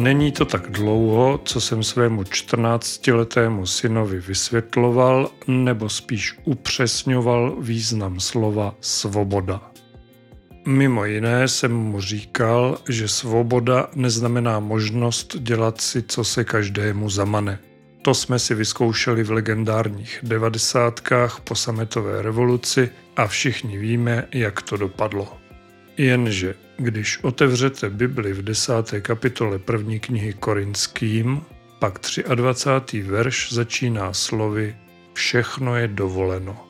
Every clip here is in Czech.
Není to tak dlouho, co jsem svému 14-letému synovi vysvětloval, nebo spíš upřesňoval význam slova svoboda. Mimo jiné jsem mu říkal, že svoboda neznamená možnost dělat si, co se každému zamane. To jsme si vyzkoušeli v legendárních devadesátkách po sametové revoluci a všichni víme, jak to dopadlo. Jenže když otevřete Bibli v desáté kapitole první knihy Korinským, pak 23. verš začíná slovy Všechno je dovoleno.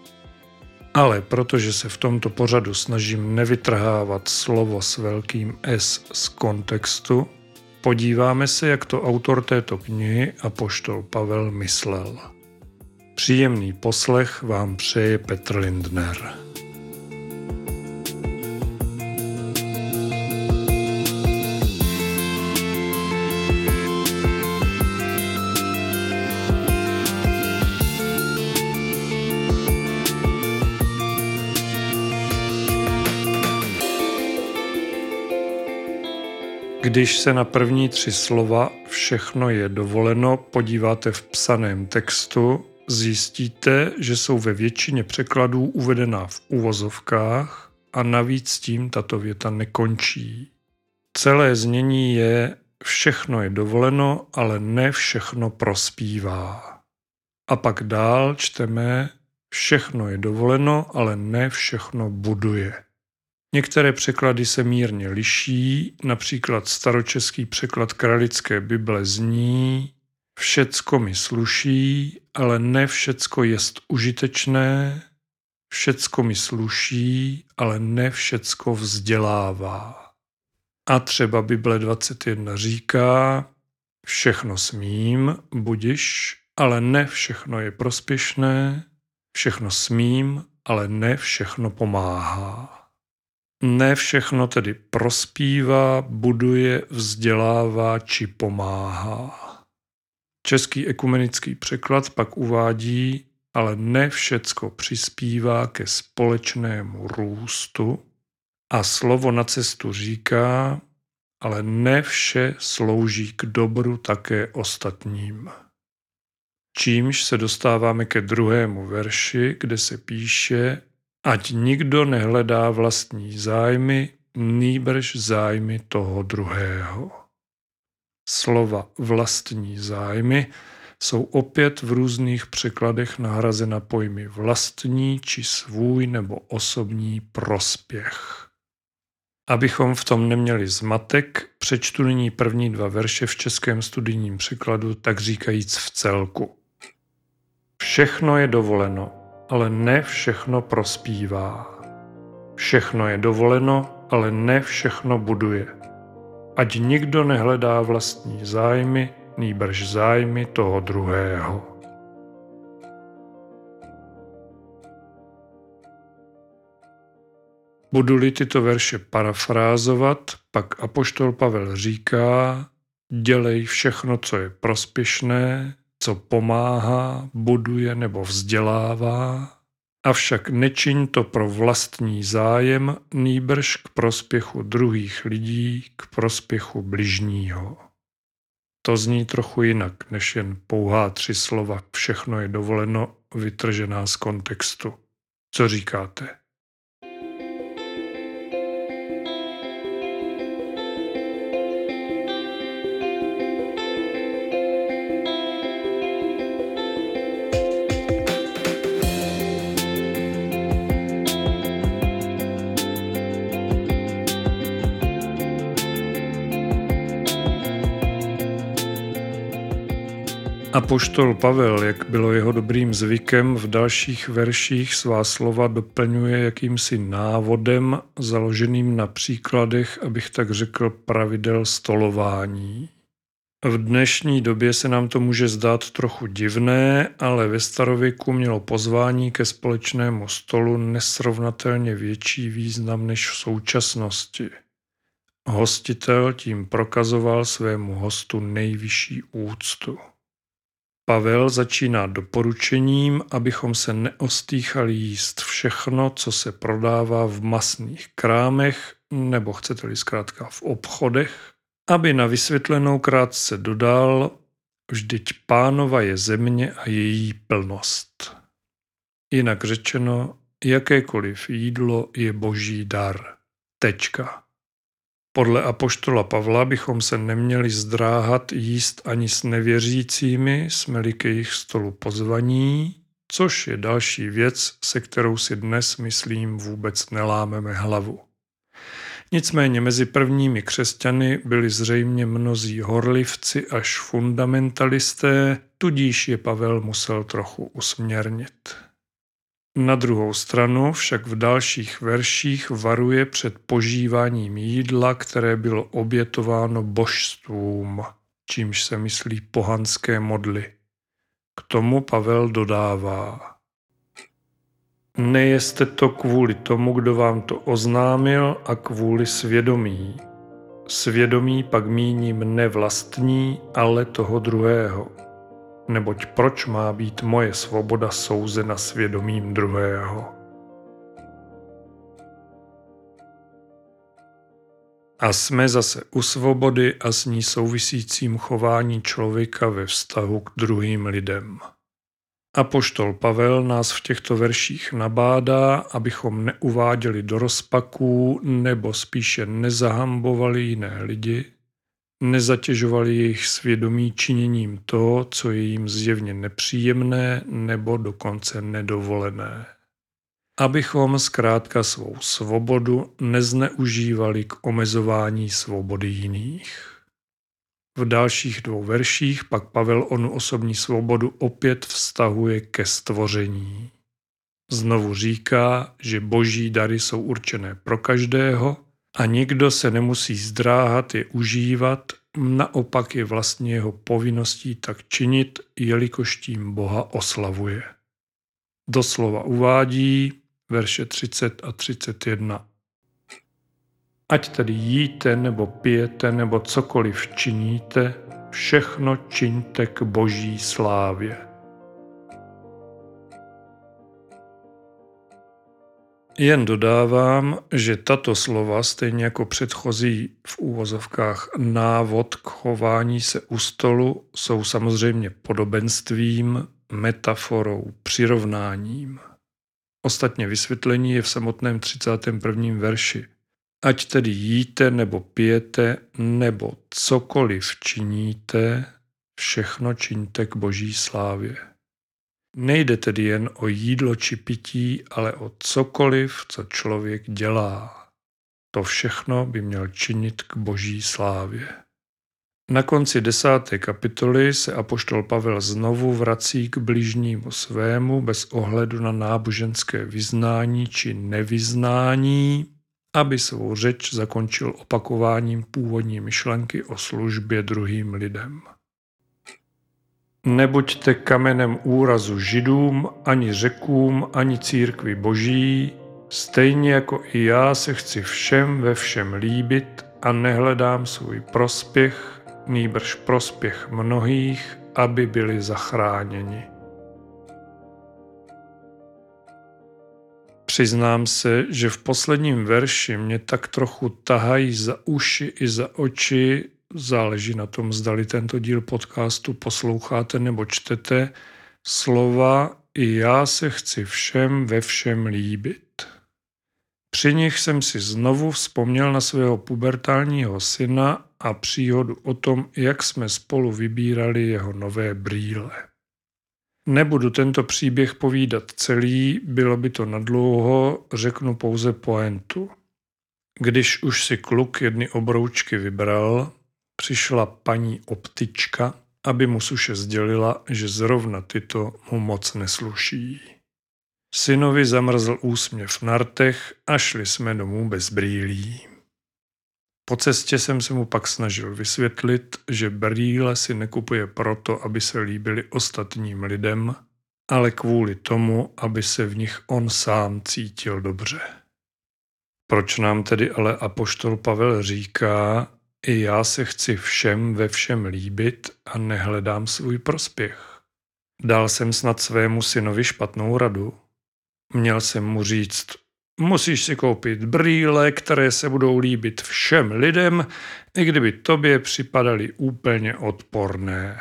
Ale protože se v tomto pořadu snažím nevytrhávat slovo s velkým S z kontextu, podíváme se, jak to autor této knihy a poštol Pavel myslel. Příjemný poslech vám přeje Petr Lindner. Když se na první tři slova všechno je dovoleno podíváte v psaném textu, zjistíte, že jsou ve většině překladů uvedená v uvozovkách a navíc tím tato věta nekončí. Celé znění je všechno je dovoleno, ale ne všechno prospívá. A pak dál čteme všechno je dovoleno, ale ne všechno buduje. Některé překlady se mírně liší, například staročeský překlad Kralické Bible zní Všecko mi sluší, ale ne všecko jest užitečné, všecko mi sluší, ale ne všecko vzdělává. A třeba Bible 21 říká, všechno smím, budiš, ale ne všechno je prospěšné, všechno smím, ale ne všechno pomáhá. Ne všechno tedy prospívá, buduje, vzdělává či pomáhá. Český ekumenický překlad pak uvádí, ale ne všecko přispívá ke společnému růstu a slovo na cestu říká, ale ne vše slouží k dobru také ostatním. Čímž se dostáváme ke druhému verši, kde se píše, ať nikdo nehledá vlastní zájmy, nýbrž zájmy toho druhého. Slova vlastní zájmy jsou opět v různých překladech nahrazena pojmy vlastní či svůj nebo osobní prospěch. Abychom v tom neměli zmatek, přečtu nyní první dva verše v českém studijním překladu, tak říkajíc v celku. Všechno je dovoleno, ale ne všechno prospívá. Všechno je dovoleno, ale ne všechno buduje. Ať nikdo nehledá vlastní zájmy, nýbrž zájmy toho druhého. Budu-li tyto verše parafrázovat, pak apoštol Pavel říká, dělej všechno, co je prospěšné, co pomáhá, buduje nebo vzdělává, avšak nečiň to pro vlastní zájem, nýbrž k prospěchu druhých lidí, k prospěchu bližního. To zní trochu jinak, než jen pouhá tři slova všechno je dovoleno vytržená z kontextu. Co říkáte? A poštol Pavel, jak bylo jeho dobrým zvykem, v dalších verších svá slova doplňuje jakýmsi návodem založeným na příkladech, abych tak řekl, pravidel stolování. V dnešní době se nám to může zdát trochu divné, ale ve starověku mělo pozvání ke společnému stolu nesrovnatelně větší význam než v současnosti. Hostitel tím prokazoval svému hostu nejvyšší úctu. Pavel začíná doporučením, abychom se neostýchali jíst všechno, co se prodává v masných krámech, nebo chcete-li zkrátka v obchodech, Aby na vysvětlenou krátce dodal, vždyť pánova je země a její plnost. Jinak řečeno, jakékoliv jídlo je boží dar. Tečka. Podle apoštola Pavla bychom se neměli zdráhat jíst ani s nevěřícími, jsme-li ke jejich stolu pozvaní, což je další věc, se kterou si dnes, myslím, vůbec nelámeme hlavu. Nicméně mezi prvními křesťany byli zřejmě mnozí horlivci až fundamentalisté, tudíž je Pavel musel trochu usměrnit. Na druhou stranu však v dalších verších varuje před požíváním jídla, které bylo obětováno božstvům, čímž se myslí pohanské modly. K tomu Pavel dodává. Nejeste to kvůli tomu, kdo vám to oznámil a kvůli svědomí. Svědomí pak míním ne vlastní, ale toho druhého. Neboť proč má být moje svoboda souzena svědomím druhého? A jsme zase u svobody a s ní souvisícím chování člověka ve vztahu k druhým lidem. Apoštol Pavel nás v těchto verších nabádá, abychom neuváděli do rozpaků nebo spíše nezahambovali jiné lidi, nezatěžovali jejich svědomí činěním toho, co je jim zjevně nepříjemné nebo dokonce nedovolené. Abychom zkrátka svou svobodu nezneužívali k omezování svobody jiných. V dalších dvou verších pak Pavel onu osobní svobodu opět vztahuje ke stvoření. Znovu říká, že boží dary jsou určené pro každého a nikdo se nemusí zdráhat je užívat, naopak je vlastně jeho povinností tak činit, jelikož tím Boha oslavuje. Doslova uvádí verše 30 a 31. Ať tedy jíte nebo pijete nebo cokoliv činíte, všechno čiňte k boží slávě. Jen dodávám, že tato slova, stejně jako předchozí v úvozovkách návod k chování se u stolu, jsou samozřejmě podobenstvím, metaforou, přirovnáním. Ostatně vysvětlení je v samotném 31. verši – Ať tedy jíte nebo pijete nebo cokoliv činíte, všechno čiňte k boží slávě. Nejde tedy jen o jídlo či pití, ale o cokoliv, co člověk dělá. To všechno by měl činit k boží slávě. Na konci desáté kapitoly se apoštol Pavel znovu vrací k bližnímu svému bez ohledu na náboženské vyznání či nevyznání, aby svou řeč zakončil opakováním původní myšlenky o službě druhým lidem. Nebuďte kamenem úrazu židům, ani řekům, ani církvi boží, stejně jako i já se chci všem ve všem líbit a nehledám svůj prospěch, nýbrž prospěch mnohých, aby byli zachráněni. Přiznám se, že v posledním verši mě tak trochu tahají za uši i za oči, záleží na tom, zdali tento díl podcastu posloucháte nebo čtete, slova i já se chci všem ve všem líbit. Při nich jsem si znovu vzpomněl na svého pubertálního syna a příhodu o tom, jak jsme spolu vybírali jeho nové brýle. Nebudu tento příběh povídat celý, bylo by to nadlouho, řeknu pouze poentu. Když už si kluk jedny obroučky vybral, přišla paní optička, aby mu suše sdělila, že zrovna tyto mu moc nesluší. Synovi zamrzl úsměv na rtech a šli jsme domů bez brýlí. Po cestě jsem se mu pak snažil vysvětlit, že brýle si nekupuje proto, aby se líbili ostatním lidem, ale kvůli tomu, aby se v nich on sám cítil dobře. Proč nám tedy ale apoštol Pavel říká, i já se chci všem ve všem líbit a nehledám svůj prospěch? Dal jsem snad svému synovi špatnou radu. Měl jsem mu říct, Musíš si koupit brýle, které se budou líbit všem lidem, i kdyby tobě připadaly úplně odporné.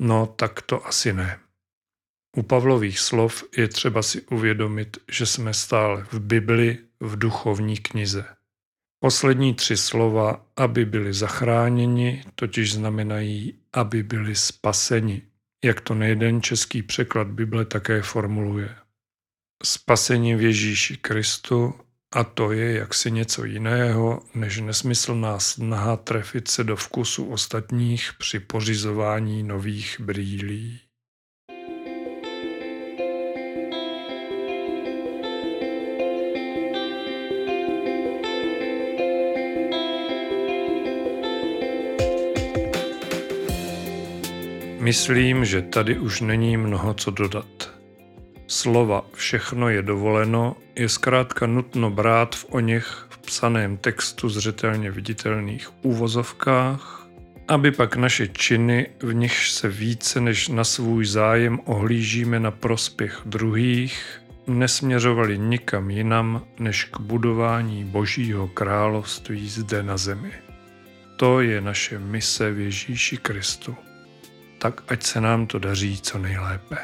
No, tak to asi ne. U Pavlových slov je třeba si uvědomit, že jsme stále v Bibli v duchovní knize. Poslední tři slova, aby byli zachráněni, totiž znamenají, aby byli spaseni, jak to nejeden český překlad Bible také formuluje. Spasení v Ježíši Kristu a to je jaksi něco jiného, než nesmyslná snaha trefit se do vkusu ostatních při pořizování nových brýlí. Myslím, že tady už není mnoho co dodat. Slova všechno je dovoleno je zkrátka nutno brát v o něch v psaném textu zřetelně viditelných úvozovkách, aby pak naše činy, v nichž se více než na svůj zájem ohlížíme na prospěch druhých, nesměřovali nikam jinam než k budování Božího království zde na zemi. To je naše mise v Ježíši Kristu tak ať se nám to daří co nejlépe.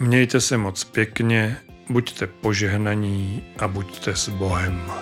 Mějte se moc pěkně, buďte požehnaní a buďte s Bohem.